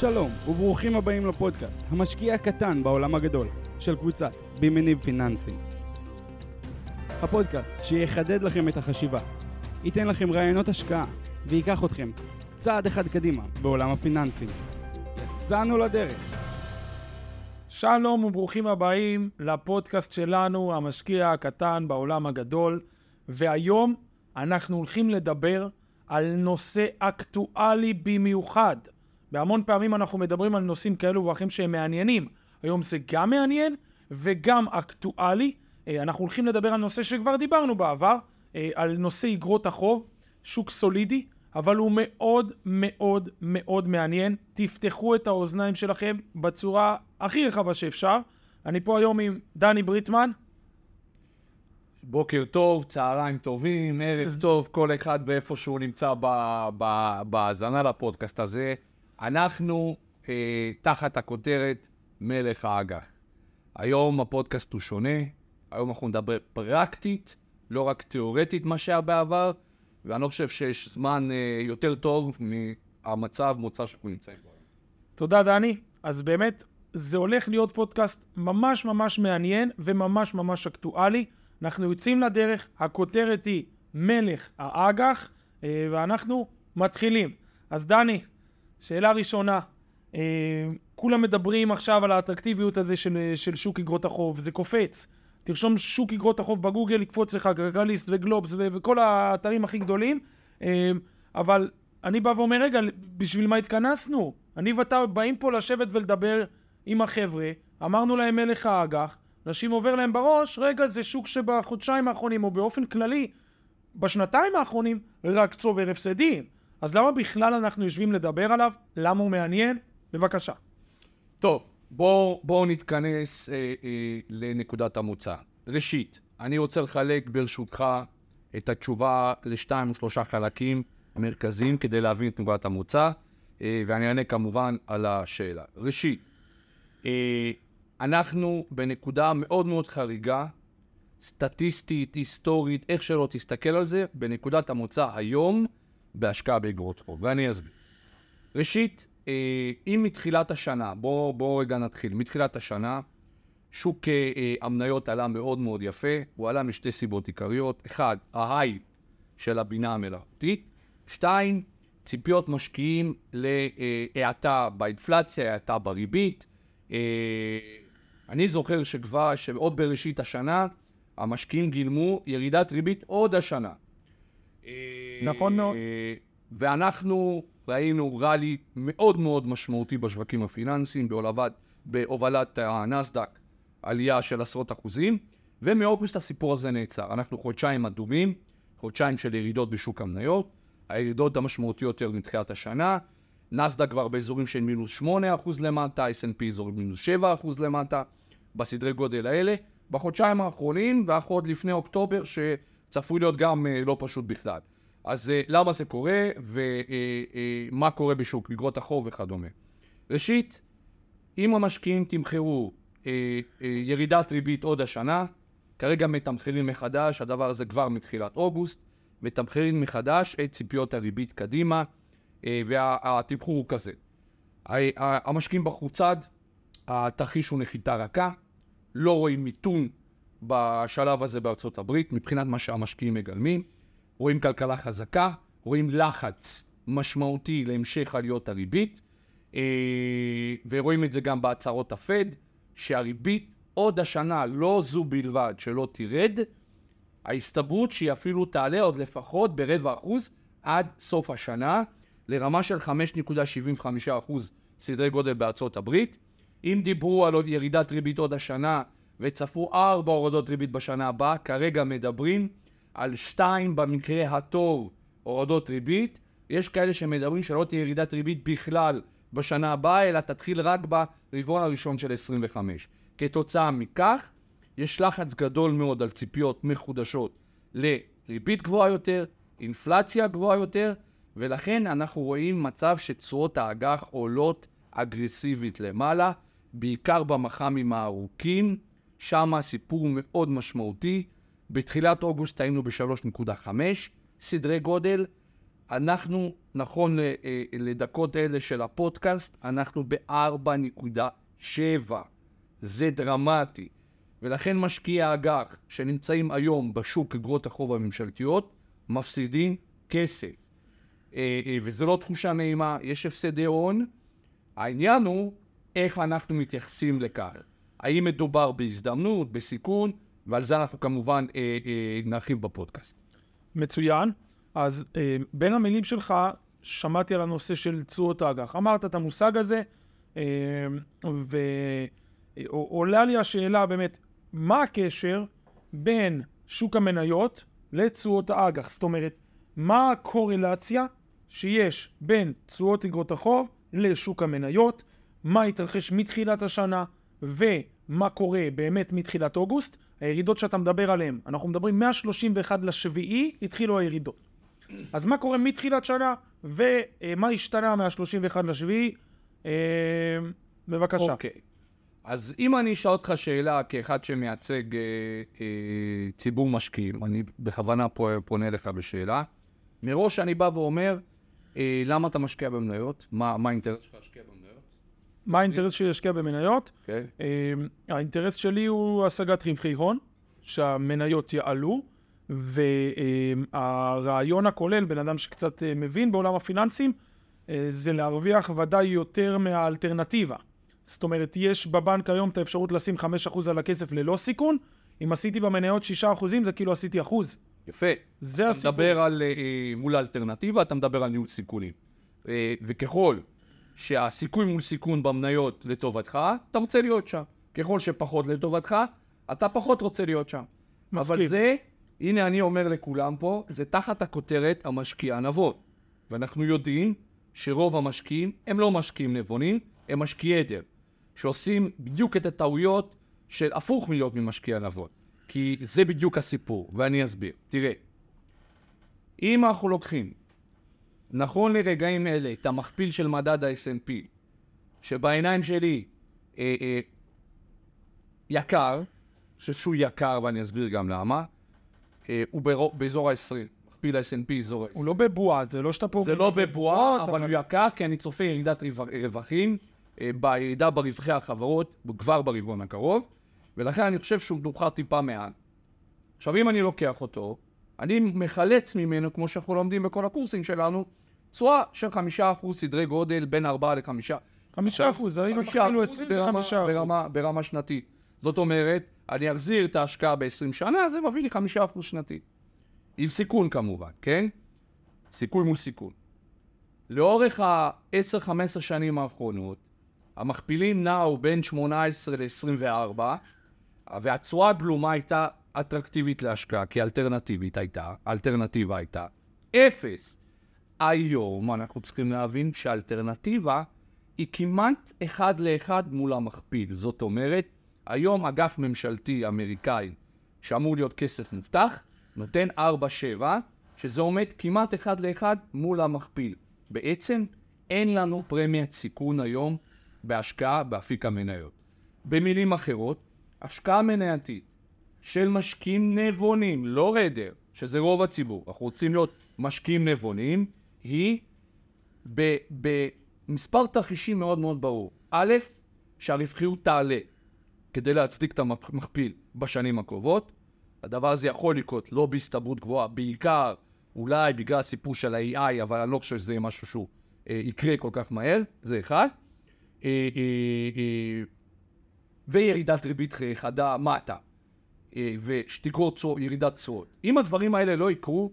שלום, וברוכים הבאים לפודקאסט, המשקיע הקטן בעולם הגדול, של קבוצת בי מניב פיננסים. הפודקאסט שיחדד לכם את החשיבה, ייתן לכם רעיונות השקעה, וייקח אתכם צעד אחד קדימה בעולם הפיננסים. יצאנו לדרך. שלום וברוכים הבאים לפודקאסט שלנו, המשקיע הקטן בעולם הגדול, והיום אנחנו הולכים לדבר על נושא אקטואלי במיוחד. בהמון פעמים אנחנו מדברים על נושאים כאלו ואחרים שהם מעניינים. היום זה גם מעניין וגם אקטואלי. אה, אנחנו הולכים לדבר על נושא שכבר דיברנו בעבר, אה, על נושא אגרות החוב, שוק סולידי, אבל הוא מאוד מאוד מאוד מעניין. תפתחו את האוזניים שלכם בצורה הכי רחבה שאפשר. אני פה היום עם דני בריטמן. בוקר טוב, צהריים טובים, ערב טוב, כל אחד ואיפה שהוא נמצא בהאזנה לפודקאסט הזה. אנחנו אה, תחת הכותרת מלך האג"ח. היום הפודקאסט הוא שונה, היום אנחנו נדבר פרקטית, לא רק תיאורטית מה שהיה בעבר, ואני לא חושב שיש זמן אה, יותר טוב מהמצב מוצא שאנחנו נמצאים בו. תודה, דני. אז באמת, זה הולך להיות פודקאסט ממש ממש מעניין וממש ממש אקטואלי. אנחנו יוצאים לדרך, הכותרת היא מלך האג"ח, אה, ואנחנו מתחילים. אז דני, שאלה ראשונה, אה, כולם מדברים עכשיו על האטרקטיביות הזה של, של שוק אגרות החוב, זה קופץ. תרשום שוק אגרות החוב בגוגל, יקפוץ לך גלגליסט וגלובס ו- וכל האתרים הכי גדולים, אה, אבל אני בא ואומר, רגע, בשביל מה התכנסנו? אני ואתה באים פה לשבת ולדבר עם החבר'ה, אמרנו להם מלך האג"ח, אנשים עובר להם בראש, רגע, זה שוק שבחודשיים האחרונים, או באופן כללי, בשנתיים האחרונים, רק צובר הפסדים. אז למה בכלל אנחנו יושבים לדבר עליו? למה הוא מעניין? בבקשה. טוב, בואו בוא נתכנס אה, אה, לנקודת המוצא. ראשית, אני רוצה לחלק ברשותך את התשובה לשתיים או שלושה חלקים מרכזיים כדי להבין את נקודת המוצא, אה, ואני אענה כמובן על השאלה. ראשית, אה, אנחנו בנקודה מאוד מאוד חריגה, סטטיסטית, היסטורית, איך שלא תסתכל על זה, בנקודת המוצא היום, בהשקעה באגרות חוב, ואני אסביר. ראשית, אה, אם מתחילת השנה, בואו בוא רגע נתחיל, מתחילת השנה, שוק אה, אה, המניות עלה מאוד מאוד יפה, הוא עלה משתי סיבות עיקריות, אחד, ההייפ של הבינה המלאכותית, שתיים, ציפיות משקיעים להאטה באינפלציה, האטה בריבית. אני זוכר שכבר, שעוד בראשית השנה, המשקיעים גילמו ירידת ריבית עוד השנה. נכון מאוד. ואנחנו ראינו ראלי מאוד מאוד משמעותי בשווקים הפיננסיים, בהובלת, בהובלת הנסדק, עלייה של עשרות אחוזים, ומאוגוסט הסיפור הזה נעצר. אנחנו חודשיים אדומים, חודשיים של ירידות בשוק המניות, הירידות המשמעותיות יותר מתחילת השנה, נסדק כבר באזורים של מינוס 8% למטה, S&P אזורים מינוס 7% למטה, בסדרי גודל האלה. בחודשיים האחרונים, ואחר לפני אוקטובר, שצפוי להיות גם אה, לא פשוט בכלל. אז uh, למה זה קורה, ומה uh, קורה בשוק, אגרות החוב וכדומה. ראשית, אם המשקיעים תמחרו ירידת ריבית עוד השנה, כרגע מתמחרים מחדש, הדבר הזה כבר מתחילת אוגוסט, מתמחרים מחדש את ציפיות הריבית קדימה, והתמחור הוא כזה. המשקיעים בחרו צד, התרחיש הוא נחיתה רכה, לא רואים מיתון בשלב הזה בארצות הברית, מבחינת מה שהמשקיעים מגלמים. רואים כלכלה חזקה, רואים לחץ משמעותי להמשך עליות הריבית, אה, ורואים את זה גם בהצהרות הפד, שהריבית עוד השנה, לא זו בלבד, שלא תרד, ההסתברות שהיא אפילו תעלה עוד לפחות ברבע אחוז עד סוף השנה, לרמה של 5.75 אחוז סדרי גודל בארצות הברית. אם דיברו על עוד ירידת ריבית עוד השנה וצפו ארבע הורדות ריבית בשנה הבאה, כרגע מדברים על שתיים במקרה הטוב הורדות ריבית, יש כאלה שמדברים שלא תהיה ירידת ריבית בכלל בשנה הבאה, אלא תתחיל רק ברבעון הראשון של 25. כתוצאה מכך, יש לחץ גדול מאוד על ציפיות מחודשות לריבית גבוהה יותר, אינפלציה גבוהה יותר, ולכן אנחנו רואים מצב שתשואות האג"ח עולות אגרסיבית למעלה, בעיקר במח"מים הארוכים, שם הסיפור מאוד משמעותי. בתחילת אוגוסט היינו ב-3.5 סדרי גודל, אנחנו, נכון אה, לדקות אלה של הפודקאסט, אנחנו ב-4.7. זה דרמטי. ולכן משקיעי האג"ח שנמצאים היום בשוק אגרות החוב הממשלתיות, מפסידים כסף. אה, אה, וזו לא תחושה נעימה, יש הפסדי הון. העניין הוא איך אנחנו מתייחסים לכך. האם מדובר בהזדמנות, בסיכון, ועל זה אנחנו כמובן אה, אה, נרחיב בפודקאסט. מצוין. אז אה, בין המילים שלך שמעתי על הנושא של תשואות האג"ח. אמרת את המושג הזה, אה, ועולה לי השאלה באמת, מה הקשר בין שוק המניות לתשואות האג"ח? זאת אומרת, מה הקורלציה שיש בין תשואות אגרות החוב לשוק המניות, מה התרחש מתחילת השנה ומה קורה באמת מתחילת אוגוסט, הירידות שאתה מדבר עליהן, אנחנו מדברים מה-31 לשביעי התחילו הירידות. אז מה קורה מתחילת שנה ומה השתנה מה-31 לשביעי? אה, בבקשה. אוקיי. אז אם אני אשאל אותך שאלה כאחד שמייצג אה, אה, ציבור משקיעים, אני בכוונה פונה אליך בשאלה, מראש אני בא ואומר, אה, למה אתה משקיע במניות? מה, מה האינטרס שלך להשקיע במניות? מה האינטרס שלי להשקיע במניות? אוקיי. אה, האינטרס שלי הוא השגת רווחי הון, שהמניות יעלו, והרעיון הכולל, בן אדם שקצת אה, מבין בעולם הפיננסים, אה, זה להרוויח ודאי יותר מהאלטרנטיבה. זאת אומרת, יש בבנק היום את האפשרות לשים 5% על הכסף ללא סיכון, אם עשיתי במניות 6% זה כאילו עשיתי אחוז. יפה. זה אתה הסיפור. מדבר על, אה, מול האלטרנטיבה, אתה מדבר על ניהול סיכונים. וככל שהסיכוי מול סיכון במניות לטובתך, אתה רוצה להיות שם. ככל שפחות לטובתך, אתה פחות רוצה להיות שם. מסכים. אבל זה, הנה אני אומר לכולם פה, זה תחת הכותרת המשקיע הנבון. ואנחנו יודעים שרוב המשקיעים הם לא משקיעים נבונים, הם משקיעי עדר, שעושים בדיוק את הטעויות של הפוך מלהיות ממשקיע נבון. כי זה בדיוק הסיפור, ואני אסביר. תראה, אם אנחנו לוקחים, נכון לרגעים אלה, את המכפיל של מדד ה-S&P, שבעיניים שלי אה, אה, יקר, שהוא יקר ואני אסביר גם למה, אה, הוא ברו, באזור ה-20, מכפיל ה-S&P אזור ה-20. הוא לא בבועה, זה לא שאתה פה... זה לא בבועה, אבל- הוא יקר כי אני צופה ירידת רו- רווחים, אה, בירידה ברווחי החברות כבר ברבעון הקרוב, ולכן אני חושב שהוא נוחה טיפה מעל. עכשיו, אם אני לוקח אותו, אני מחלץ ממנו, כמו שאנחנו לומדים בכל הקורסים שלנו, תשואה של חמישה אחוז, סדרי גודל בין ארבעה לחמישה. חמישה אחוז, האם אחוז עשרים זה ברמה- חמישה אחוז. ברמה, ברמה שנתית. זאת אומרת, אני אחזיר את ההשקעה ב-20 שנה, זה מביא לי חמישה אחוז שנתי. עם סיכון כמובן, כן? סיכוי מול סיכון. לאורך ה-10-15 שנים האחרונות, המכפילים נעו בין 18 ל-24, והתשואה הגלומה הייתה אטרקטיבית להשקעה, כי אלטרנטיבית הייתה, האלטרנטיבה הייתה אפס. היום אנחנו צריכים להבין שהאלטרנטיבה היא כמעט אחד לאחד מול המכפיל. זאת אומרת, היום אגף ממשלתי אמריקאי שאמור להיות כסף מובטח, נותן 4-7, שזה עומד כמעט אחד לאחד מול המכפיל. בעצם אין לנו פרמיית סיכון היום בהשקעה באפיק המניות. במילים אחרות, השקעה מנייתית של משקיעים נבונים, לא רדר, שזה רוב הציבור, אנחנו רוצים להיות משקיעים נבונים, היא במספר תרחישים מאוד מאוד ברור. א', שהרווחיות תעלה כדי להצדיק את המכפיל בשנים הקרובות. הדבר הזה יכול לקרות לא בהסתברות גבוהה, בעיקר אולי בגלל הסיפור של ה-AI, אבל אני לא חושב שזה יהיה משהו שהוא אה, יקרה כל כך מהר, זה אחד. אה, אה, אה, וירידת ריבית חדה מטה, אה, ושתגרור צור, ירידת תשואות. אם הדברים האלה לא יקרו,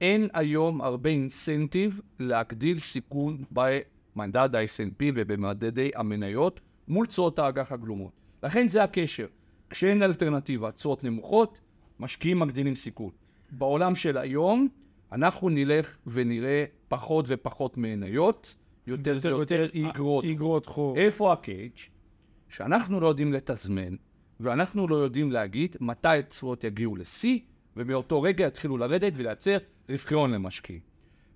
אין היום הרבה אינסנטיב להגדיל סיכון במדד ה-S&P ובמדדי המניות מול תשואות האג"ח הגלומות. לכן זה הקשר. כשאין אלטרנטיבה, תשואות נמוכות, משקיעים מגדילים סיכון. בעולם של היום, אנחנו נלך ונראה פחות ופחות מניות, יותר ויותר איגרות. איגרות חוב. איפה הקייג'? שאנחנו לא יודעים לתזמן, ואנחנו לא יודעים להגיד מתי התשואות יגיעו לשיא, ומאותו רגע יתחילו לרדת ולייצר רווחי הון למשקיעים.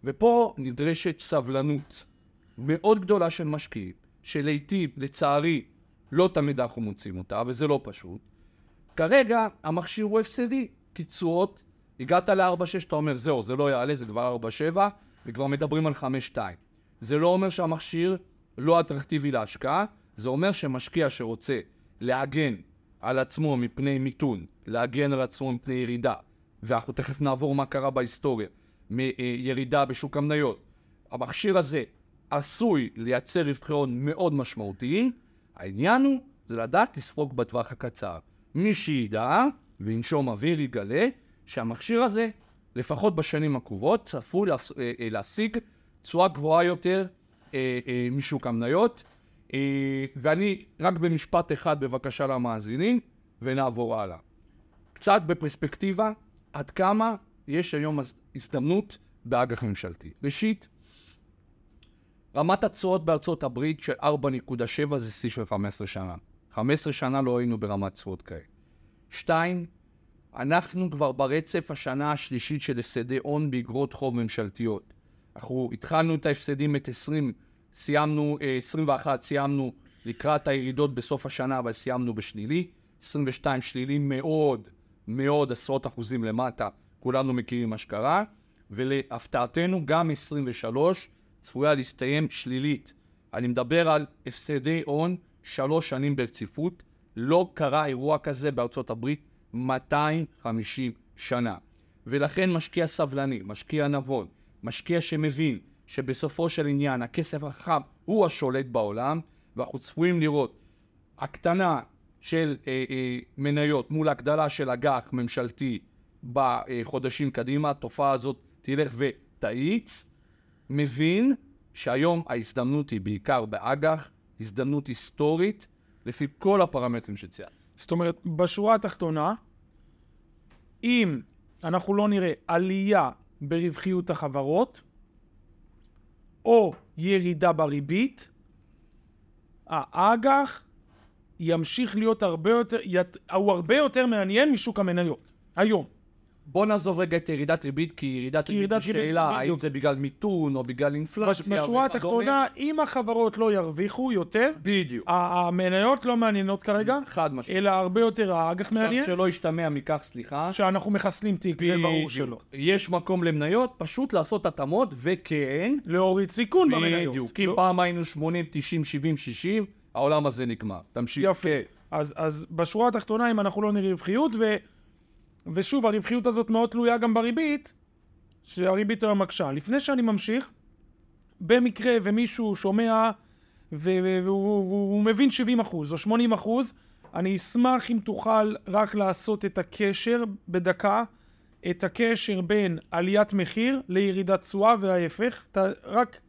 ופה נדרשת סבלנות מאוד גדולה של משקיעים, שלעיתים, לצערי, לא תמיד אנחנו מוצאים אותה, וזה לא פשוט. כרגע המכשיר הוא הפסדי, כי תשואות, הגעת ל-4.6, אתה אומר, זהו, זה לא יעלה, זה כבר 4.7, וכבר מדברים על 5.2. זה לא אומר שהמכשיר לא אטרקטיבי להשקעה, זה אומר שמשקיע שרוצה להגן על עצמו מפני מיתון, להגן על עצמו מפני ירידה, ואנחנו תכף נעבור מה קרה בהיסטוריה, מירידה בשוק המניות. המכשיר הזה עשוי לייצר רווחי הון מאוד משמעותיים, העניין הוא זה לדעת לספוג בטווח הקצר. מי שידע וינשום אוויר יגלה שהמכשיר הזה, לפחות בשנים הקרובות, צפוי אה, אה, להשיג תשואה גבוהה יותר אה, משוק המניות. ואני רק במשפט אחד בבקשה למאזינים, ונעבור הלאה. קצת בפרספקטיבה, עד כמה יש היום הזדמנות באג"ח ממשלתי. ראשית, רמת התשואות בארצות הברית של 4.7 זה שיא של 15 שנה. 15 שנה לא היינו ברמת תשואות כאלה. שתיים, אנחנו כבר ברצף השנה השלישית של הפסדי הון באגרות חוב ממשלתיות. אנחנו התחלנו את ההפסדים את 20, סיימנו, 21 אה, סיימנו לקראת הירידות בסוף השנה, אבל סיימנו בשלילי. 22 שלילי מאוד, מאוד עשרות אחוזים למטה, כולנו מכירים מה שקרה. ולהפתעתנו, גם 23 צפויה להסתיים שלילית. אני מדבר על הפסדי הון שלוש שנים ברציפות. לא קרה אירוע כזה בארצות הברית 250 שנה. ולכן משקיע סבלני, משקיע נבון, משקיע שמבין שבסופו של עניין הכסף החכם הוא השולט בעולם, ואנחנו צפויים לראות הקטנה של אה, אה, מניות מול הגדלה של אג"ח ממשלתי בחודשים קדימה, התופעה הזאת תלך ותאיץ, מבין שהיום ההזדמנות היא בעיקר באג"ח, הזדמנות היסטורית, לפי כל הפרמטרים שציינת. זאת אומרת, בשורה התחתונה, אם אנחנו לא נראה עלייה ברווחיות החברות, או ירידה בריבית, האג"ח ימשיך להיות הרבה יותר, הוא הרבה יותר מעניין משוק המניות, היום. בוא נעזוב רגע את ירידת ריבית, כי ירידת ריבית היא שאלה, האם זה בגלל מיתון או בגלל אינפלציה. בשורה התחתונה, אם החברות לא ירוויחו יותר, בדיוק. המניות לא מעניינות כרגע, חד משמעית. אלא הרבה יותר האג"ח מעניין. עכשיו שלא ישתמע מכך, סליחה. שאנחנו מחסלים תיק, זה ברור שלא. יש מקום למניות, פשוט לעשות התאמות, וכן... להוריד סיכון במניות. בדיוק. כי לא. פעם היינו 80, 90, 70, 60, העולם הזה נגמר. תמשיך. יפה. אז, אז בשורה התחתונה, אם אנחנו לא נראה רווחיות, ו... ושוב, הרווחיות הזאת מאוד תלויה גם בריבית, שהריבית היום מקשה. לפני שאני ממשיך, במקרה ומישהו שומע והוא מבין 70 אחוז או 80 אחוז, אני אשמח אם תוכל רק לעשות את הקשר בדקה, את הקשר בין עליית מחיר לירידת תשואה וההפך. אתה רק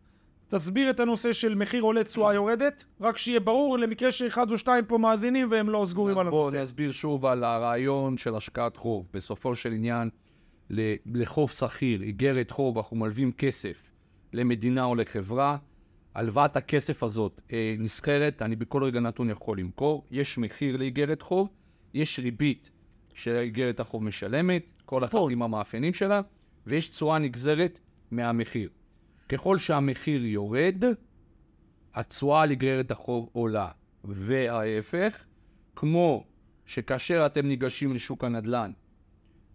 תסביר את הנושא של מחיר עולה תשואה יורדת, רק שיהיה ברור למקרה שאחד או שתיים פה מאזינים והם לא סגורים על הנושא. אז בואו נסביר שוב על הרעיון של השקעת חוב. בסופו של עניין, לחוב שכיר, איגרת חוב, אנחנו מלווים כסף למדינה או לחברה. הלוואת הכסף הזאת אה, נסחרת, אני בכל רגע נתון יכול למכור. יש מחיר לאיגרת חוב, יש ריבית שאיגרת החוב משלמת, כל אחת עם המאפיינים שלה, ויש תשואה נגזרת מהמחיר. ככל שהמחיר יורד, התשואה על איגרת החוב עולה, וההפך, כמו שכאשר אתם ניגשים לשוק הנדל"ן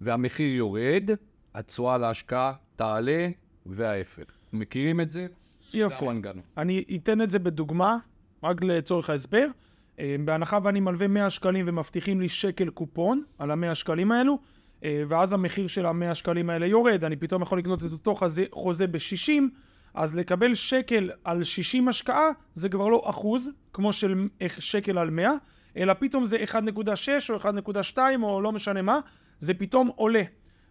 והמחיר יורד, התשואה להשקעה תעלה, וההפך. מכירים את זה? יופי. אני אתן את זה בדוגמה, רק לצורך ההסבר. אה, בהנחה ואני מלווה 100 שקלים ומבטיחים לי שקל קופון על ה-100 שקלים האלו, ואז המחיר של המאה שקלים האלה יורד, אני פתאום יכול לקנות את אותו חוזה, חוזה ב-60, אז לקבל שקל על 60 השקעה זה כבר לא אחוז, כמו של שקל על 100, אלא פתאום זה 1.6 או 1.2 או לא משנה מה, זה פתאום עולה.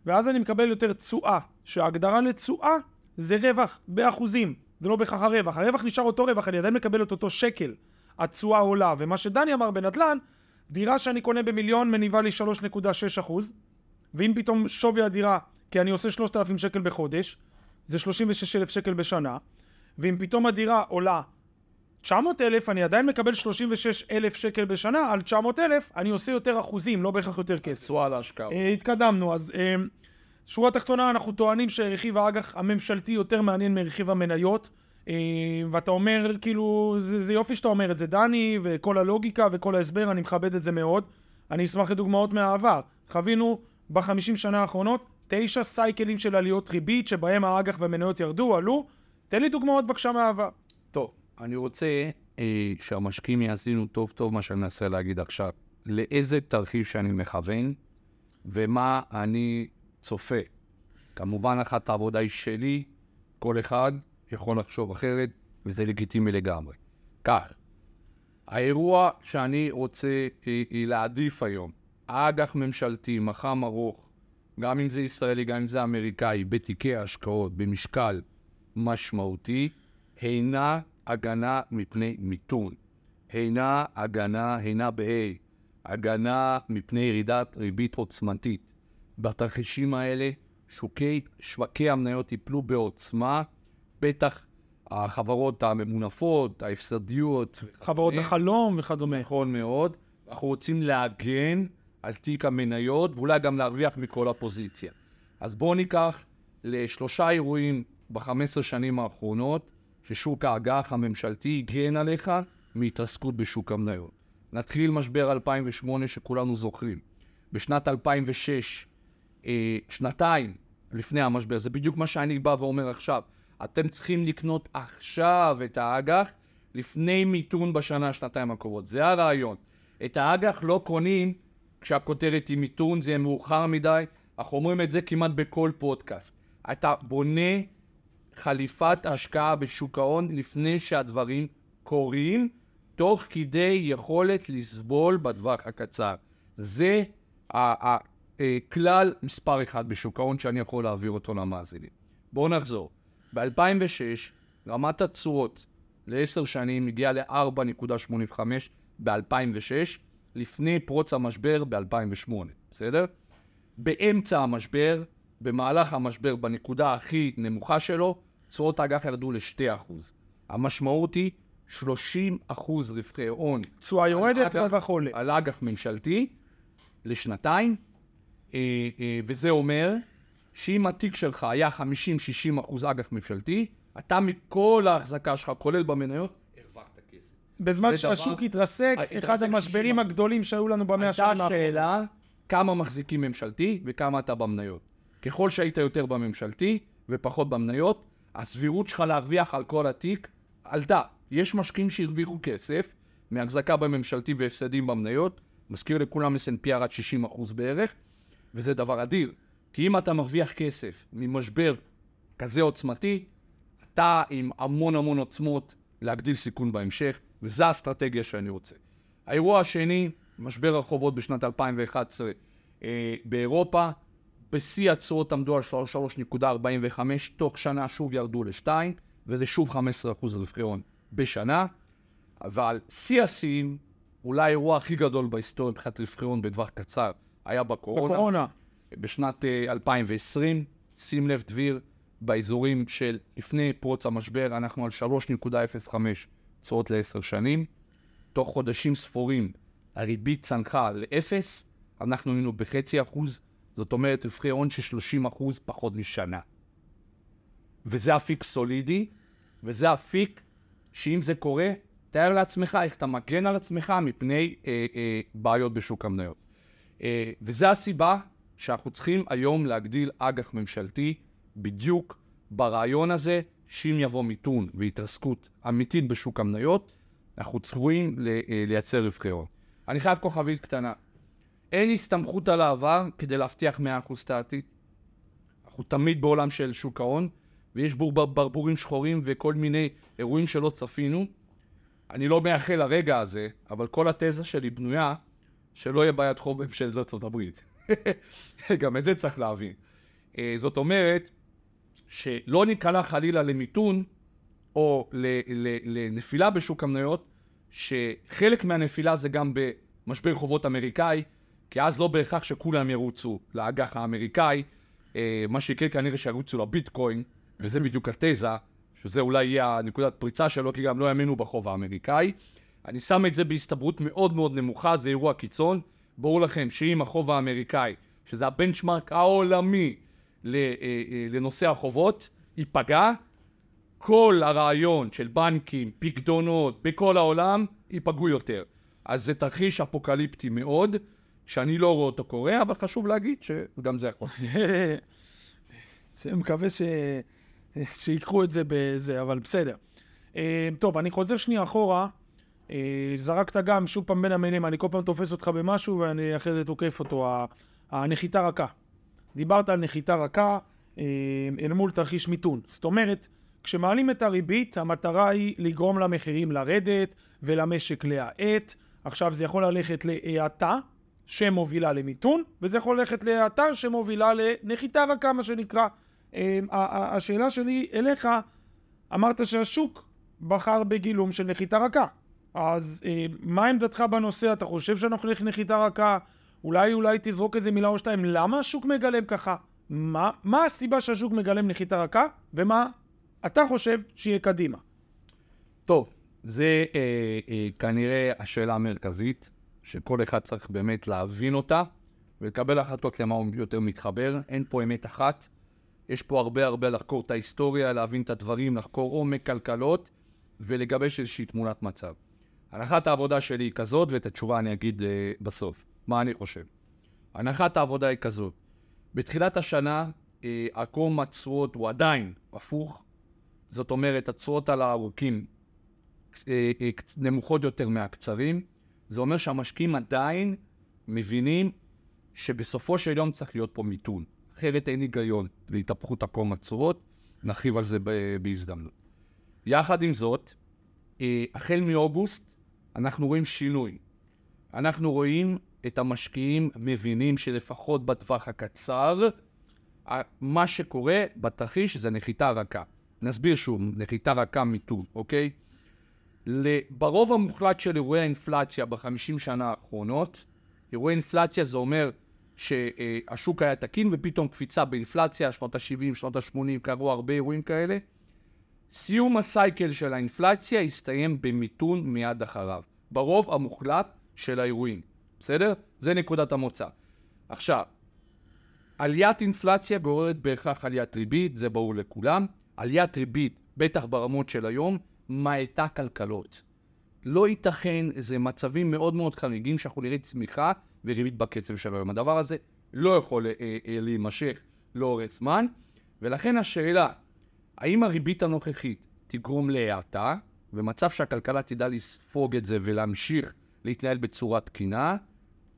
ואז אני מקבל יותר תשואה, שההגדרה לתשואה זה רווח באחוזים, זה לא בהכרח הרווח. הרווח נשאר אותו רווח, אני עדיין מקבל את אותו שקל. התשואה עולה, ומה שדני אמר בנדל"ן, דירה שאני קונה במיליון מניבה לי 3.6 אחוז, ואם פתאום שווי הדירה, כי אני עושה 3,000 שקל בחודש, זה 36,000 שקל בשנה, ואם פתאום הדירה עולה 900,000, אני עדיין מקבל 36,000 שקל בשנה, על 900,000 אני עושה יותר אחוזים, לא בהכרח יותר כסף. תשואה להשקעה. Uh, התקדמנו, אז uh, שורה תחתונה, אנחנו טוענים שרכיב האג"ח הממשלתי יותר מעניין מרכיב המניות. Uh, ואתה אומר, כאילו, זה, זה יופי שאתה אומר את זה, דני, וכל הלוגיקה וכל ההסבר, אני מכבד את זה מאוד. אני אשמח לדוגמאות מהעבר. חווינו בחמישים שנה האחרונות תשע סייקלים של עליות ריבית, שבהם האג"ח והמניות ירדו, עלו. תן לי דוגמאות בבקשה מהעבר. טוב, אני רוצה אה, שהמשקיעים יאזינו טוב טוב מה שאני מנסה להגיד עכשיו. לאיזה תרחיש שאני מכוון ומה אני צופה. כמובן, אחת העבודה היא שלי, כל אחד יכול לחשוב אחרת, וזה לגיטימי לגמרי. כך, האירוע שאני רוצה אה, אה, להעדיף היום, אג"ח ממשלתי, מח"מ ארוך, גם אם זה ישראלי, גם אם זה אמריקאי, בתיקי השקעות, במשקל משמעותי, הינה הגנה מפני מיתון. הינה הגנה, הינה בה', הגנה מפני ירידת ריבית עוצמתית. בתרחישים האלה שוקי, שווקי המניות ייפלו בעוצמה, בטח החברות הממונפות, ההפסדיות. חברות וכדומה. החלום וכדומה. נכון מאוד. אנחנו רוצים להגן על תיק המניות ואולי גם להרוויח מכל הפוזיציה. אז בואו ניקח לשלושה אירועים ב-15 שנים האחרונות ששוק האג"ח הממשלתי הגן עליך מהתעסקות בשוק המניות. נתחיל משבר 2008 שכולנו זוכרים. בשנת 2006, אה, שנתיים לפני המשבר, זה בדיוק מה שאני בא ואומר עכשיו. אתם צריכים לקנות עכשיו את האג"ח לפני מיתון בשנה, שנתיים הקרובות. זה הרעיון. את האג"ח לא קונים כשהכותרת היא מיתון, זה יהיה מאוחר מדי. אנחנו אומרים את זה כמעט בכל פודקאסט. אתה בונה חליפת השקעה בשוק ההון לפני שהדברים קורים, תוך כדי יכולת לסבול בטווח הקצר. זה הכלל מספר אחד בשוק ההון שאני יכול להעביר אותו למאזינים. בואו נחזור. ב-2006 רמת התשואות לעשר שנים הגיעה ל-4.85 ב-2006, לפני פרוץ המשבר ב-2008, בסדר? באמצע המשבר, במהלך המשבר, בנקודה הכי נמוכה שלו, תשואות האג"ח ירדו ל-2%. המשמעות היא 30% רווחי הון תשואה יורדת, על אג"ח- רווח עולה. על אג"ח ממשלתי לשנתיים, אה, אה, וזה אומר שאם התיק שלך היה 50-60 אחוז אג"ח ממשלתי, אתה מכל ההחזקה שלך, כולל במניות. בזמן שהשוק התרסק, אה, אחד המשברים 60%. הגדולים שהיו לנו במאה הייתה השנים האחרונות. השאלה כמה מחזיקים ממשלתי וכמה אתה במניות. ככל שהיית יותר בממשלתי ופחות במניות, הסבירות שלך להרוויח על כל התיק עלתה. יש משקיעים שהרוויחו כסף מהחזקה בממשלתי והפסדים במניות, מזכיר לכולם S&P ירד 60% בערך, וזה דבר אדיר. כי אם אתה מרוויח כסף ממשבר כזה עוצמתי, אתה עם המון המון עוצמות להגדיל סיכון בהמשך, וזו האסטרטגיה שאני רוצה. האירוע השני, משבר הרחובות בשנת 2011 אה, באירופה, בשיא התשואות עמדו על 3.45, תוך שנה שוב ירדו ל-2, וזה שוב 15% רווחי הון בשנה. אבל שיא השיאים, אולי האירוע הכי גדול בהיסטוריה מבחינת רווחי הון בטווח קצר, היה בקורונה. בקורונה. בשנת אה, 2020, שים לב דביר, באזורים של לפני פרוץ המשבר אנחנו על 3.05 תשואות לעשר שנים. תוך חודשים ספורים הריבית צנחה לאפס, אנחנו היינו בחצי אחוז, זאת אומרת רווחי הון של 30 אחוז פחות משנה. וזה אפיק סולידי, וזה אפיק שאם זה קורה, תאר לעצמך איך אתה מגן על עצמך מפני אה, אה, בעיות בשוק המניות. אה, וזו הסיבה שאנחנו צריכים היום להגדיל אג"ח ממשלתי בדיוק ברעיון הזה, שאם יבוא מיתון והתרסקות אמיתית בשוק המניות, אנחנו צפויים אה, לייצר רווחי הון. אני חייב כוכבית קטנה. אין הסתמכות על העבר כדי להבטיח 100% את העתיד. אנחנו תמיד בעולם של שוק ההון, ויש בור בר- ברבורים שחורים וכל מיני אירועים שלא צפינו. אני לא מייחל לרגע הזה, אבל כל התזה שלי בנויה שלא יהיה בעיית חוב בממשלת ארצות הברית. גם את זה צריך להבין. אה, זאת אומרת, שלא ניקלע חלילה למיתון או לנפילה בשוק המניות, שחלק מהנפילה זה גם במשבר חובות אמריקאי, כי אז לא בהכרח שכולם ירוצו לאג"ח האמריקאי, אה, מה שיקרה כנראה שירוצו לביטקוין, וזה בדיוק התזה, שזה אולי יהיה הנקודת פריצה שלו, כי גם לא יאמינו בחוב האמריקאי. אני שם את זה בהסתברות מאוד מאוד נמוכה, זה אירוע קיצון. ברור לכם שאם החוב האמריקאי, שזה הבנצ'מרק העולמי לנושא החובות, ייפגע, כל הרעיון של בנקים, פקדונות, בכל העולם, ייפגעו יותר. אז זה תרחיש אפוקליפטי מאוד, שאני לא רואה אותו קורה, אבל חשוב להגיד שגם זה יכול. אני מקווה ש... שיקחו את זה בזה, אבל בסדר. אה, טוב, אני חוזר שנייה אחורה. אה, זרקת גם שוב פעם בין המילים, אני כל פעם תופס אותך במשהו ואני אחרי זה תוקף אותו. הנחיתה רכה. דיברת על נחיתה רכה אה, אל מול תרחיש מיתון. זאת אומרת, כשמעלים את הריבית, המטרה היא לגרום למחירים לרדת ולמשק להאט. עכשיו זה יכול ללכת להאטה שמובילה למיתון, וזה יכול ללכת להאטה שמובילה לנחיתה רכה, מה שנקרא. אה, השאלה שלי אליך, אמרת שהשוק בחר בגילום של נחיתה רכה. אז אה, מה עמדתך בנושא? אתה חושב שאנחנו נלך נחיתה רכה? אולי אולי תזרוק איזה מילה או שתיים. למה השוק מגלם ככה? מה, מה הסיבה שהשוק מגלם נחיתה רכה? ומה אתה חושב שיהיה קדימה? טוב, זה אה, אה, כנראה השאלה המרכזית, שכל אחד צריך באמת להבין אותה ולקבל החלטות למה הוא יותר מתחבר. אין פה אמת אחת. יש פה הרבה הרבה לחקור את ההיסטוריה, להבין את הדברים, לחקור עומק כלכלות ולגבש איזושהי תמונת מצב. הנחת העבודה שלי היא כזאת, ואת התשובה אני אגיד אה, בסוף. מה אני חושב? הנחת העבודה היא כזאת. בתחילת השנה, אה, עקום התשואות הוא עדיין הפוך. זאת אומרת, התשואות על הארוכים אה, אה, נמוכות יותר מהקצרים. זה אומר שהמשקיעים עדיין מבינים שבסופו של יום צריך להיות פה מיתון. אחרת אין היגיון להתהפכות עקום התשואות, נרחיב על זה בהזדמנות. יחד עם זאת, החל מאוגוסט אנחנו רואים שינוי. אנחנו רואים את המשקיעים מבינים שלפחות בטווח הקצר, מה שקורה בתרחיש זה נחיתה רכה. נסביר שוב, נחיתה רכה מיתון, אוקיי? ברוב המוחלט של אירועי האינפלציה בחמישים שנה האחרונות, אירועי אינפלציה זה אומר שהשוק היה תקין ופתאום קפיצה באינפלציה, שנות ה-70, שנות ה-80, קרו הרבה אירועים כאלה. סיום הסייקל של האינפלציה הסתיים במיתון מיד אחריו, ברוב המוחלט של האירועים, בסדר? זה נקודת המוצא. עכשיו, עליית אינפלציה גוררת בהכרח עליית ריבית, זה ברור לכולם. עליית ריבית, בטח ברמות של היום, מאטה כלכלות. לא ייתכן, זה מצבים מאוד מאוד חריגים שאנחנו נראה צמיחה וריבית בקצב של היום. הדבר הזה לא יכול אה, אה, להימשך לאורך זמן, ולכן השאלה, האם הריבית הנוכחית תגרום להאטה, ומצב שהכלכלה תדע לספוג את זה ולהמשיך להתנהל בצורה תקינה,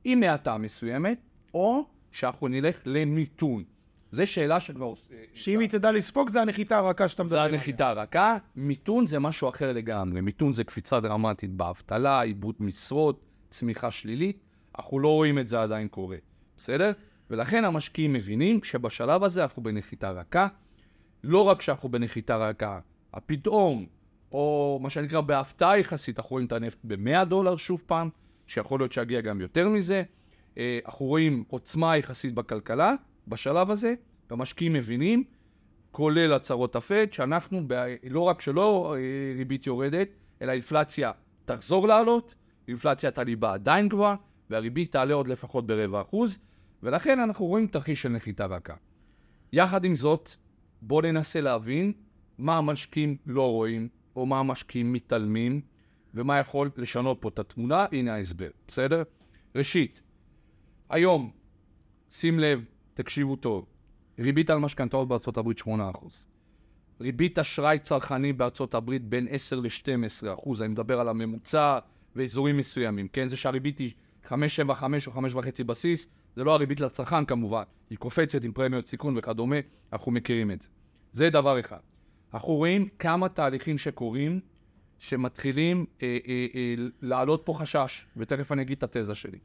עם האטה מסוימת, או שאנחנו נלך למיתון. זו שאלה שכבר... אה, שאם היא תדע לספוג זה הנחיתה הרכה שאתה מדבר זה עליה. הנחיתה הרכה, מיתון זה משהו אחר לגמרי. מיתון זה קפיצה דרמטית באבטלה, עיבוד משרות, צמיחה שלילית. אנחנו לא רואים את זה עדיין קורה, בסדר? ולכן המשקיעים מבינים שבשלב הזה אנחנו בנחיתה רכה. לא רק שאנחנו בנחיתה רכה, הפתאום, או מה שנקרא בהפתעה יחסית, אנחנו רואים את הנפט ב-100 דולר שוב פעם, שיכול להיות שיגיע גם יותר מזה. אה, אנחנו רואים עוצמה יחסית בכלכלה בשלב הזה, והמשקיעים מבינים כולל הצהרות הפד, שאנחנו, ב- לא רק שלא אה, ריבית יורדת, אלא אינפלציה תחזור לעלות, אינפלציית הליבה עדיין גבוהה, והריבית תעלה עוד לפחות ברבע אחוז, ולכן אנחנו רואים תרחיש של נחיתה רכה. יחד עם זאת, בואו ננסה להבין מה המשקיעים לא רואים, או מה המשקיעים מתעלמים, ומה יכול לשנות פה את התמונה, הנה ההסבר, בסדר? ראשית, היום, שים לב, תקשיבו טוב, ריבית על משכנתאות בארצות הברית 8%. ריבית אשראי צרכני בארצות הברית בין 10 ל-12 אני מדבר על הממוצע ואזורים מסוימים, כן? זה שהריבית היא 5.75 או 5.5 בסיס, זה לא הריבית לצרכן כמובן, היא קופצת עם פרמיות סיכון וכדומה, אנחנו מכירים את זה. זה דבר אחד. אנחנו רואים כמה תהליכים שקורים, שמתחילים אה, אה, אה, להעלות פה חשש, ותכף אני אגיד את התזה שלי.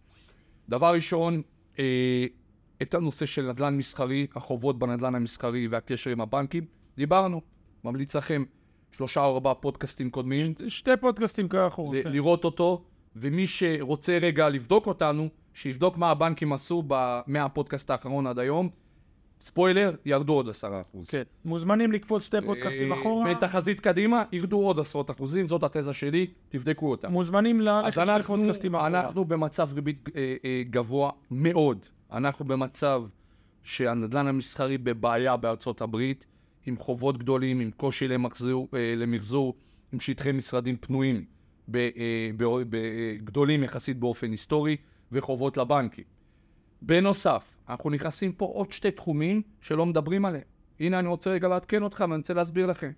דבר ראשון, אה, את הנושא של נדל"ן מסחרי, החובות בנדל"ן המסחרי והקשר עם הבנקים, דיברנו. ממליץ לכם שלושה או ארבעה פודקאסטים קודמים, שתי פודקאסטים כאחור. ל- כן. לראות אותו, ומי שרוצה רגע לבדוק אותנו, שיבדוק מה הבנקים עשו ב- מהפודקאסט האחרון עד היום. ספוילר, ירדו עוד עשרה אחוז. כן. מוזמנים לקפוץ שתי פודקאסטים אה, אחורה. ותחזית קדימה, ירדו עוד עשרות אחוזים, זאת התזה שלי, תבדקו אותה. מוזמנים ללכת שתי אנחנו, פודקאסטים אחורה. אנחנו במצב ריבית אה, אה, גבוה מאוד. אנחנו במצב שהנדל"ן המסחרי בבעיה בארצות הברית, עם חובות גדולים, עם קושי למחזור, אה, למחזור, עם שטחי משרדים פנויים ב, אה, ב, ב, אה, גדולים יחסית באופן היסטורי, וחובות לבנקים. בנוסף, אנחנו נכנסים פה עוד שתי תחומים שלא מדברים עליהם. הנה, אני רוצה רגע לעדכן אותך ואני רוצה להסביר לכם.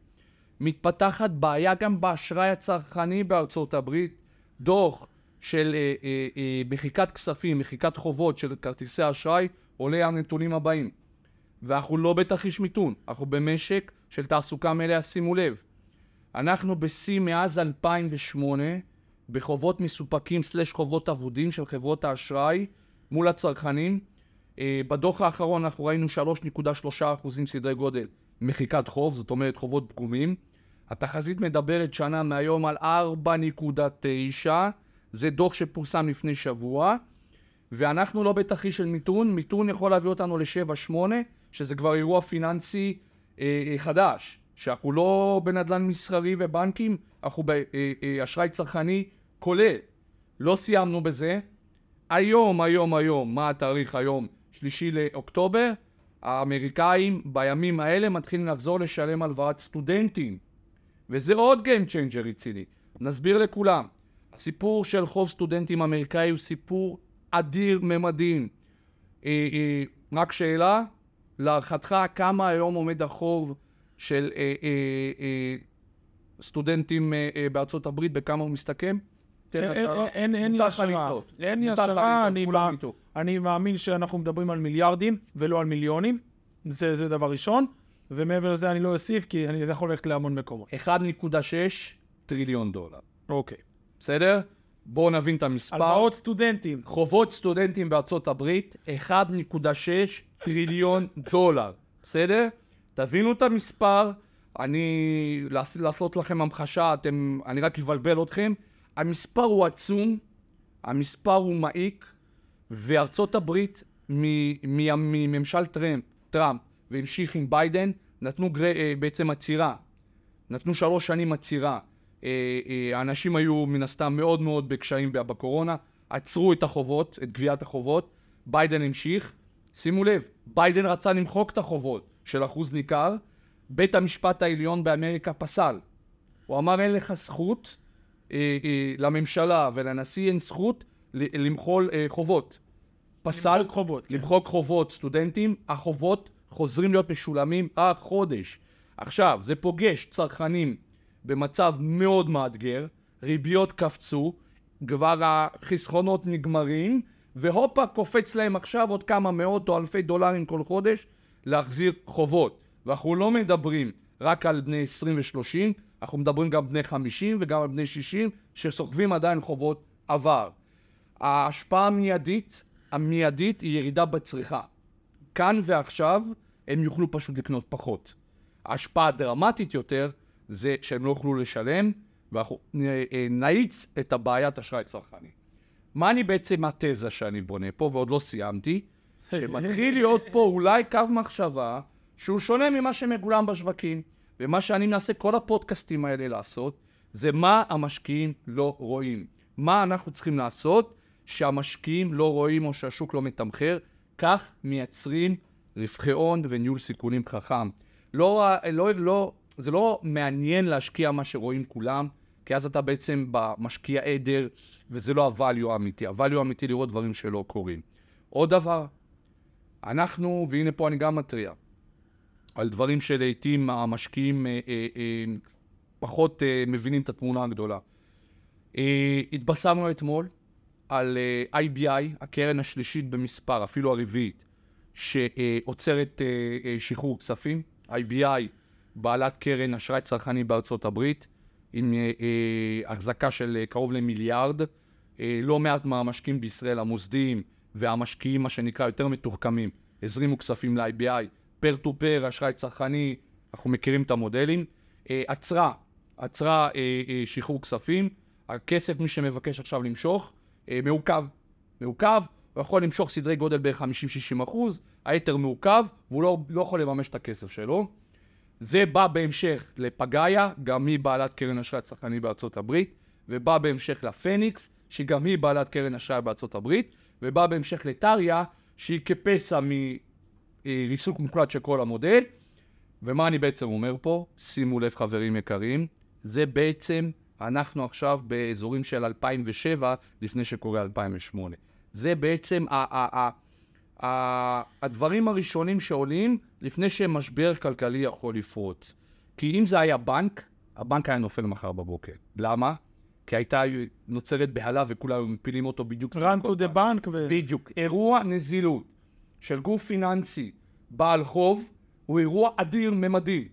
מתפתחת בעיה גם באשראי הצרכני בארצות הברית. דוח של אה, אה, אה, מחיקת כספים, מחיקת חובות של כרטיסי אשראי, עולה הנתונים הבאים. ואנחנו לא בתרחיש מיתון, אנחנו במשק של תעסוקה מלאה, שימו לב. אנחנו בשיא מאז 2008 בחובות מסופקים סלש חובות אבודים של חברות האשראי מול הצרכנים. אה, בדוח האחרון אנחנו ראינו 3.3 אחוזים סדרי גודל מחיקת חוב, זאת אומרת חובות פגומים. התחזית מדברת שנה מהיום על 4.9, זה דוח שפורסם לפני שבוע, ואנחנו לא בתרחיש של מיתון, מיתון יכול להביא אותנו ל-7-8, שזה כבר אירוע פיננסי אה, אה, חדש, שאנחנו לא בנדל"ן מסחרי ובנקים, אנחנו באשראי אה, אה, צרכני כולל. לא סיימנו בזה. היום, היום, היום, מה התאריך היום? שלישי לאוקטובר, האמריקאים בימים האלה מתחילים לחזור לשלם הלוואת סטודנטים. וזה עוד Game Changer רציני. נסביר לכולם. הסיפור של חוב סטודנטים אמריקאי הוא סיפור אדיר ממדים. אה, אה, רק שאלה, להערכתך כמה היום עומד החוב של אה, אה, אה, סטודנטים אה, אה, בארצות הברית, בכמה הוא מסתכם? אין לי השערה, אין לי השערה, אני מאמין שאנחנו מדברים על מיליארדים ולא על מיליונים, זה, זה דבר ראשון, ומעבר לזה אני לא אוסיף כי אני יכול ללכת להמון מקומות. 1.6 טריליון דולר. אוקיי. בסדר? בואו נבין את המספר. הלוואות סטודנטים. חובות סטודנטים בארצות הברית, 1.6 טריליון דולר. בסדר? תבינו את המספר, אני... לעשות לכם המחשה, אתם... אני רק אבלבל אתכם. המספר הוא עצום, המספר הוא מעיק, וארצות הברית מממשל טראמפ, טראמפ והמשיך עם ביידן, נתנו גר... אה, בעצם עצירה. נתנו שלוש שנים עצירה. אה, אה, האנשים היו מן הסתם מאוד מאוד בקשיים בקורונה, עצרו את החובות, את גביית החובות, ביידן המשיך. שימו לב, ביידן רצה למחוק את החובות של אחוז ניכר, בית המשפט העליון באמריקה פסל. הוא אמר אין לך זכות לממשלה ולנשיא אין זכות למחול אה, חובות. פסל למחוק חובות, כן. למחוק חובות סטודנטים, החובות חוזרים להיות משולמים החודש. עכשיו, זה פוגש צרכנים במצב מאוד מאתגר, ריביות קפצו, כבר החסכונות נגמרים, והופה, קופץ להם עכשיו עוד כמה מאות או אלפי דולרים כל חודש להחזיר חובות. ואנחנו לא מדברים רק על בני 20 ו-30, אנחנו מדברים גם בני 50 וגם על בני 60 שסוחבים עדיין חובות עבר. ההשפעה המיידית, המיידית היא ירידה בצריכה. כאן ועכשיו הם יוכלו פשוט לקנות פחות. ההשפעה הדרמטית יותר זה שהם לא יוכלו לשלם ואנחנו אה, נאיץ את הבעיית אשראי צרכני. מה אני בעצם התזה שאני בונה פה, ועוד לא סיימתי? שמתחיל להיות פה אולי קו מחשבה שהוא שונה ממה שמגולם בשווקים. ומה שאני מנסה כל הפודקאסטים האלה לעשות, זה מה המשקיעים לא רואים. מה אנחנו צריכים לעשות שהמשקיעים לא רואים או שהשוק לא מתמחר, כך מייצרים רווחי הון וניהול סיכונים חכם. לא, לא, לא, זה לא מעניין להשקיע מה שרואים כולם, כי אז אתה בעצם במשקיע עדר, וזה לא הvalue האמיתי. הvalue האמיתי לראות דברים שלא קורים. עוד דבר, אנחנו, והנה פה אני גם מתריע, על דברים שלעיתים המשקיעים אה, אה, אה, פחות מבינים את התמונה הגדולה. התבשרנו אתמול על IBI, הקרן השלישית במספר, אפילו הרביעית, שעוצרת שחרור כספים. IBI, בעלת קרן אשראי צרכני בארצות הברית, עם החזקה של קרוב למיליארד. לא מעט מהמשקיעים בישראל, המוסדיים והמשקיעים, מה שנקרא, יותר מתוחכמים, הזרימו כספים ל-IBI. פר טו פר, אשראי צרכני, אנחנו מכירים את המודלים. אה, עצרה, עצרה אה, אה, שחרור כספים. הכסף, מי שמבקש עכשיו למשוך, מעוכב. מעוכב, הוא יכול למשוך סדרי גודל בערך 50-60 אחוז, היתר מעוכב, והוא לא, לא יכול לממש את הכסף שלו. זה בא בהמשך לפגאיה, גם היא בעלת קרן אשראי צרכני בארצות הברית, ובא בהמשך לפניקס, שגם היא בעלת קרן אשראי בארצות הברית, ובא בהמשך לטריה, שהיא כפסע מריסוק מוחלט של כל המודל. ומה אני בעצם אומר פה? שימו לב חברים יקרים, זה בעצם, אנחנו עכשיו באזורים של 2007, לפני שקורה 2008. זה בעצם ה- הדברים הראשונים שעולים לפני שמשבר כלכלי יכול לפרוץ. כי אם זה היה בנק, הבנק היה נופל מחר בבוקר. למה? כי הייתה נוצרת בהלה וכולם מפילים אותו בדיוק. run to the bank ו... בדיוק. אירוע נזילות של גוף פיננסי בעל חוב הוא אירוע אדיר ממדים.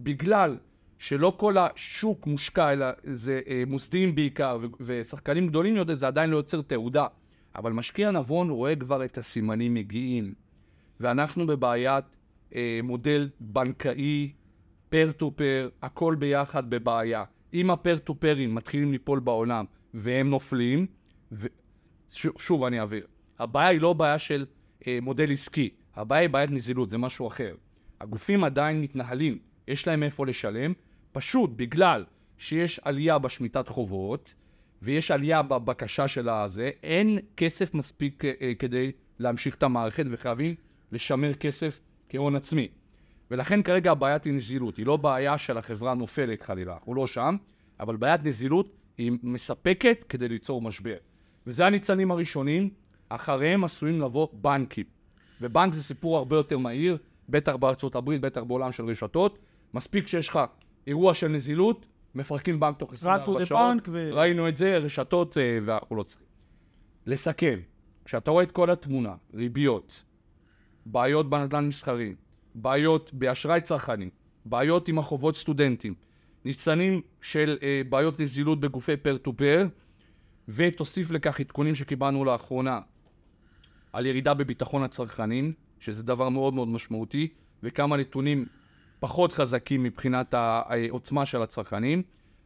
בגלל שלא כל השוק מושקע, אלא זה אה, מוסדיים בעיקר, ו- ושחקנים גדולים יותר, זה עדיין לא יוצר תעודה. אבל משקיע נבון רואה כבר את הסימנים מגיעים. ואנחנו בבעיית אה, מודל בנקאי, peer to peer, הכל ביחד בבעיה. אם ה peer to peer ים מתחילים ליפול בעולם והם נופלים, ו... ש... שוב אני אעביר, הבעיה היא לא בעיה של מודל עסקי, הבעיה היא בעיית נזילות, זה משהו אחר. הגופים עדיין מתנהלים, יש להם איפה לשלם, פשוט בגלל שיש עלייה בשמיטת חובות, ויש עלייה בבקשה של הזה, אין כסף מספיק אה, אה, כדי להמשיך את המערכת, וחייבים לשמר כסף כהון עצמי. ולכן כרגע הבעיית היא נזילות, היא לא בעיה של החברה נופלת חלילה, אנחנו לא שם, אבל בעיית נזילות היא מספקת כדי ליצור משבר. וזה הניצנים הראשונים, אחריהם עשויים לבוא בנקים. ובנק זה סיפור הרבה יותר מהיר, בטח בארצות הברית, בטח בעולם של רשתות. מספיק שיש לך אירוע של נזילות, מפרקים בנק תוך run to 24 the שעות. ו... ראינו את זה, רשתות, אה, ואנחנו לא צריכים. לסכם, כשאתה רואה את כל התמונה, ריביות, בעיות בנדל"ן מסחרי, בעיות באשראי צרכני, בעיות עם החובות סטודנטים, ניצנים של אה, בעיות נזילות בגופי peer to peer, ותוסיף לכך עדכונים שקיבלנו לאחרונה על ירידה בביטחון הצרכנים, שזה דבר מאוד מאוד משמעותי, וכמה נתונים פחות חזקים מבחינת העוצמה של הצרכנים.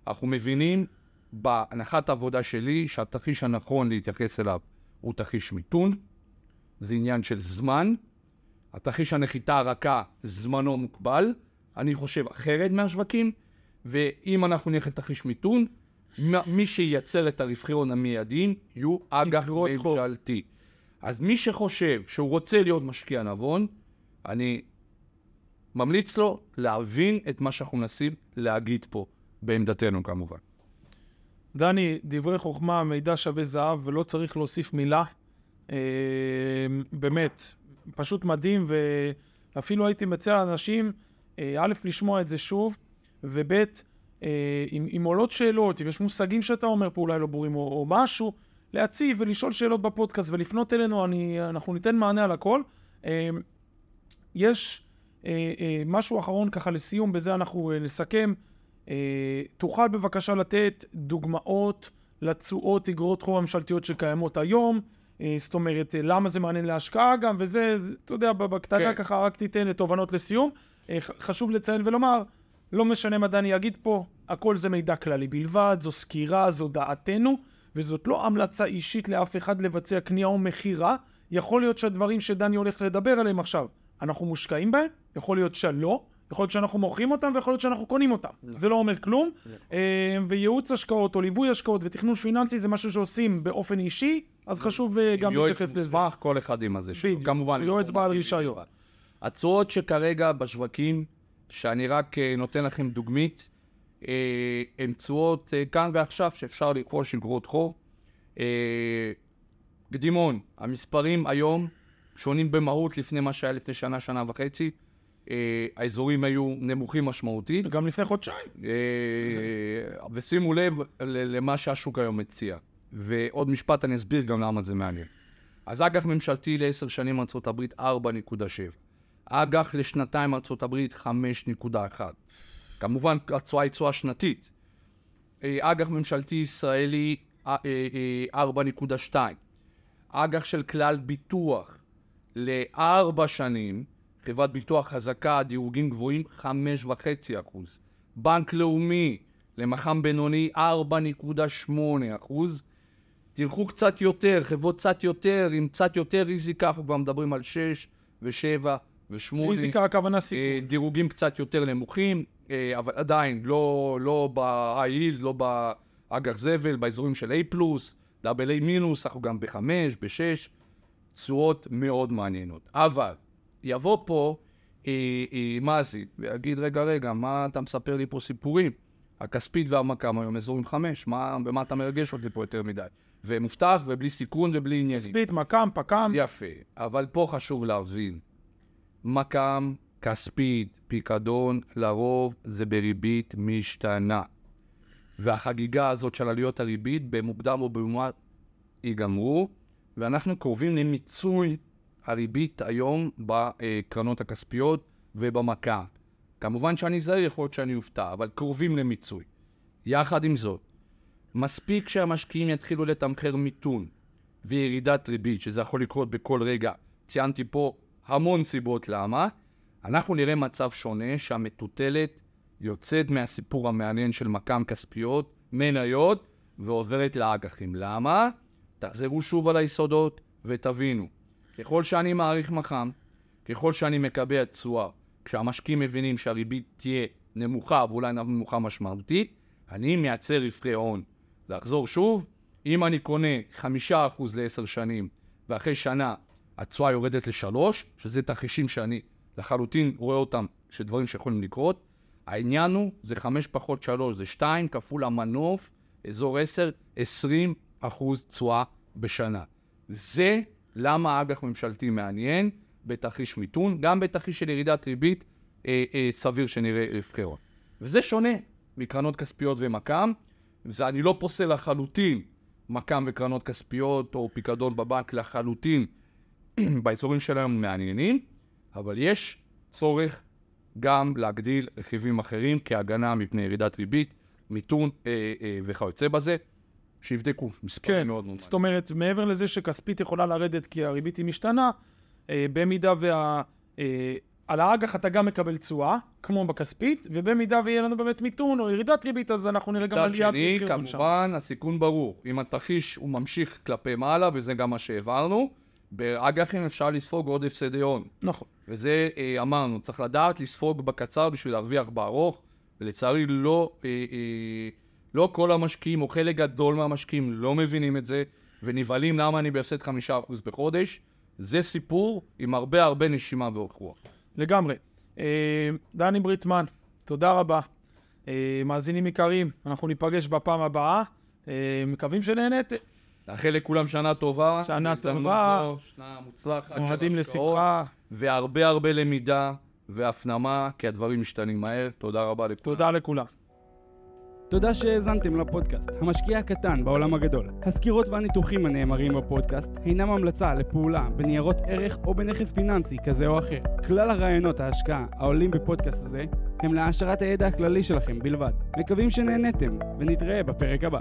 אנחנו מבינים בהנחת העבודה שלי שהתרחיש הנכון להתייחס אליו הוא תרחיש מיתון, זה עניין של זמן. התרחיש הנחיתה הרכה, זמנו מוגבל. אני חושב אחרת מהשווקים, ואם אנחנו נלך לתרחיש מיתון, מי שייצר את הרווחי הון המיידיים יהיו אג"ח. ממשלתי. אז מי שחושב שהוא רוצה להיות משקיע נבון, אני ממליץ לו להבין את מה שאנחנו מנסים להגיד פה, בעמדתנו כמובן. דני, דברי חוכמה, מידע שווה זהב, ולא צריך להוסיף מילה. אה, באמת, פשוט מדהים, ואפילו הייתי מציע לאנשים, אה, א', לשמוע את זה שוב, וב', אה, אם, עולות שאלות, אם יש מושגים שאתה אומר פה אולי לא ברורים, או, או משהו, להציב ולשאול שאלות בפודקאסט ולפנות אלינו, אני, אנחנו ניתן מענה על הכל. אה, יש אה, אה, משהו אחרון ככה לסיום, בזה אנחנו נסכם. תוכל בבקשה לתת דוגמאות לתשואות אגרות חוב הממשלתיות שקיימות היום, זאת אומרת, למה זה מעניין להשקעה גם, וזה, זה, אתה יודע, בקטנה כן. ככה רק תיתן תובנות לסיום. חשוב לציין ולומר, לא משנה מה דני יגיד פה, הכל זה מידע כללי בלבד, זו סקירה, זו דעתנו, וזאת לא המלצה אישית לאף אחד לבצע קנייה או מכירה. יכול להיות שהדברים שדני הולך לדבר עליהם עכשיו, אנחנו מושקעים בהם, יכול להיות שלא, יכול להיות שאנחנו מוכרים אותם ויכול להיות שאנחנו קונים אותם. זה לא אומר כלום. אה, וייעוץ השקעות או ליווי השקעות ותכנון פיננסי זה משהו שעושים באופן אישי, אז חשוב אה, גם יועץ להתייחס לזה. מוסמך, כל אחד עם הזה שלו. כמובן. יועץ בעל רישיון. התשואות שכרגע בשווקים, שאני רק אה, נותן לכם דוגמית, הן תשואות אה, כאן ועכשיו שאפשר לרכוש אגרות חוב. אה, קדימון, המספרים היום שונים במהות לפני מה שהיה לפני שנה, שנה וחצי. אה, האזורים היו נמוכים משמעותית. גם לפני חודשיים. אה, ושימו לב למה שהשוק היום מציע. ועוד משפט, אני אסביר גם למה זה מעניין. אז אג"ח ממשלתי לעשר שנים ארה"ב 4.7. אג"ח לשנתיים ארה"ב 5.1. כמובן, התשואה היא תשואה שנתית. אה, אג"ח ממשלתי ישראלי אה, אה, 4.2. אג"ח של כלל ביטוח לארבע שנים, חברת ביטוח חזקה, דירוגים גבוהים, 5.5 אחוז. בנק לאומי, למח"מ בינוני, 4.8 אחוז. תלכו קצת יותר, חברות קצת יותר, עם קצת יותר ריזיקה, אנחנו כבר מדברים על 6 ו-7 ו-8. ריזיקה הכוונה סיכון. אה, דירוגים קצת יותר נמוכים, אה, אבל עדיין לא, לא ב-high yield, לא באג"ח זבל, באזורים של A+, דאבל A מינוס, אנחנו גם ב-5, ב-6, תשואות מאוד מעניינות. אבל יבוא פה אה, אה, מזי ויגיד, רגע, רגע, מה אתה מספר לי פה סיפורים? הכספית והמכ"ם היום אזורים חמש, מה, במה אתה מרגש אותי פה יותר מדי? ומובטח ובלי סיכון ובלי עניינים. כספית, מכ"ם, פק"ם. יפה, אבל פה חשוב להבין, מכ"ם, כספית, פיקדון, לרוב זה בריבית משתנה. והחגיגה הזאת של עלויות הריבית, במוקדם או במועט, ייגמרו, ואנחנו קרובים למיצוי הריבית היום בקרנות הכספיות ובמכה. כמובן שאני זהיר, יכול להיות שאני אופתע, אבל קרובים למיצוי. יחד עם זאת, מספיק שהמשקיעים יתחילו לתמחר מיתון וירידת ריבית, שזה יכול לקרות בכל רגע, ציינתי פה המון סיבות למה, אנחנו נראה מצב שונה שהמטוטלת יוצאת מהסיפור המעניין של מכ"ם כספיות, מניות, ועוברת לאג"חים. למה? תחזרו שוב על היסודות ותבינו, ככל שאני מעריך מכ"ם, ככל שאני מקבע תשואה, כשהמשקיעים מבינים שהריבית תהיה נמוכה ואולי נמוכה משמעותית, אני מייצר רווחי הון. לחזור שוב, אם אני קונה חמישה אחוז לעשר שנים, ואחרי שנה התשואה יורדת לשלוש, שזה תרחישים שאני לחלוטין רואה אותם, שדברים שיכולים לקרות, העניין הוא, זה חמש פחות שלוש, זה שתיים כפול המנוף, אזור עשר, עשרים אחוז תשואה בשנה. זה למה אג"ח ממשלתי מעניין בתרחיש מיתון, גם בתרחיש של ירידת ריבית, אה, אה, סביר שנראה רווחי הון. וזה שונה מקרנות כספיות ומכ"ם, זה אני לא פוסל לחלוטין מכ"ם וקרנות כספיות או פיקדון בבנק לחלוטין באזורים שלהם מעניינים, אבל יש צורך גם להגדיל רכיבים אחרים כהגנה מפני ירידת ריבית, מיתון אה, אה, וכיוצא בזה, שיבדקו מספרים כן, מאוד מאוד זאת אומרת, מעבר לזה שכספית יכולה לרדת כי הריבית היא משתנה, אה, במידה וה... אה, על האג"ח אתה גם מקבל תשואה, כמו בכספית, ובמידה ויהיה לנו באמת מיתון או ירידת ריבית, אז אנחנו נראה גם מצד עליית שני, רווחי הון שם. כמובן, הסיכון ברור. אם התרחיש הוא ממשיך כלפי מעלה, וזה גם מה שהעברנו, באג"חים אפשר לספוג עוד הפסדי הון. נכון. וזה אה, אמרנו, צריך לדעת לספוג בקצר בשביל להרוויח בארוך, ולצערי לא, אה, אה, לא כל המשקיעים, או חלק גדול מהמשקיעים לא מבינים את זה, ונבהלים למה אני בהפסד חמישה אחוז בחודש. זה סיפור עם הרבה הרבה נשימה ואורך רוח. לגמרי. אה, דני בריטמן, תודה רבה. אה, מאזינים יקרים, אנחנו ניפגש בפעם הבאה. אה, מקווים שנהנית. נאחל לכולם שנה טובה. שנה טובה. זו, שנה מוצלחת של מועדים לשמחה. והרבה הרבה למידה והפנמה, כי הדברים משתנים מהר. תודה רבה לכולם. תודה לכולם. תודה שהאזנתם לפודקאסט, המשקיע הקטן בעולם הגדול. הסקירות והניתוחים הנאמרים בפודקאסט אינם המלצה לפעולה בניירות ערך או בנכס פיננסי כזה או אחר. כלל הרעיונות ההשקעה העולים בפודקאסט הזה הם להעשרת הידע הכללי שלכם בלבד. מקווים שנהניתם, ונתראה בפרק הבא.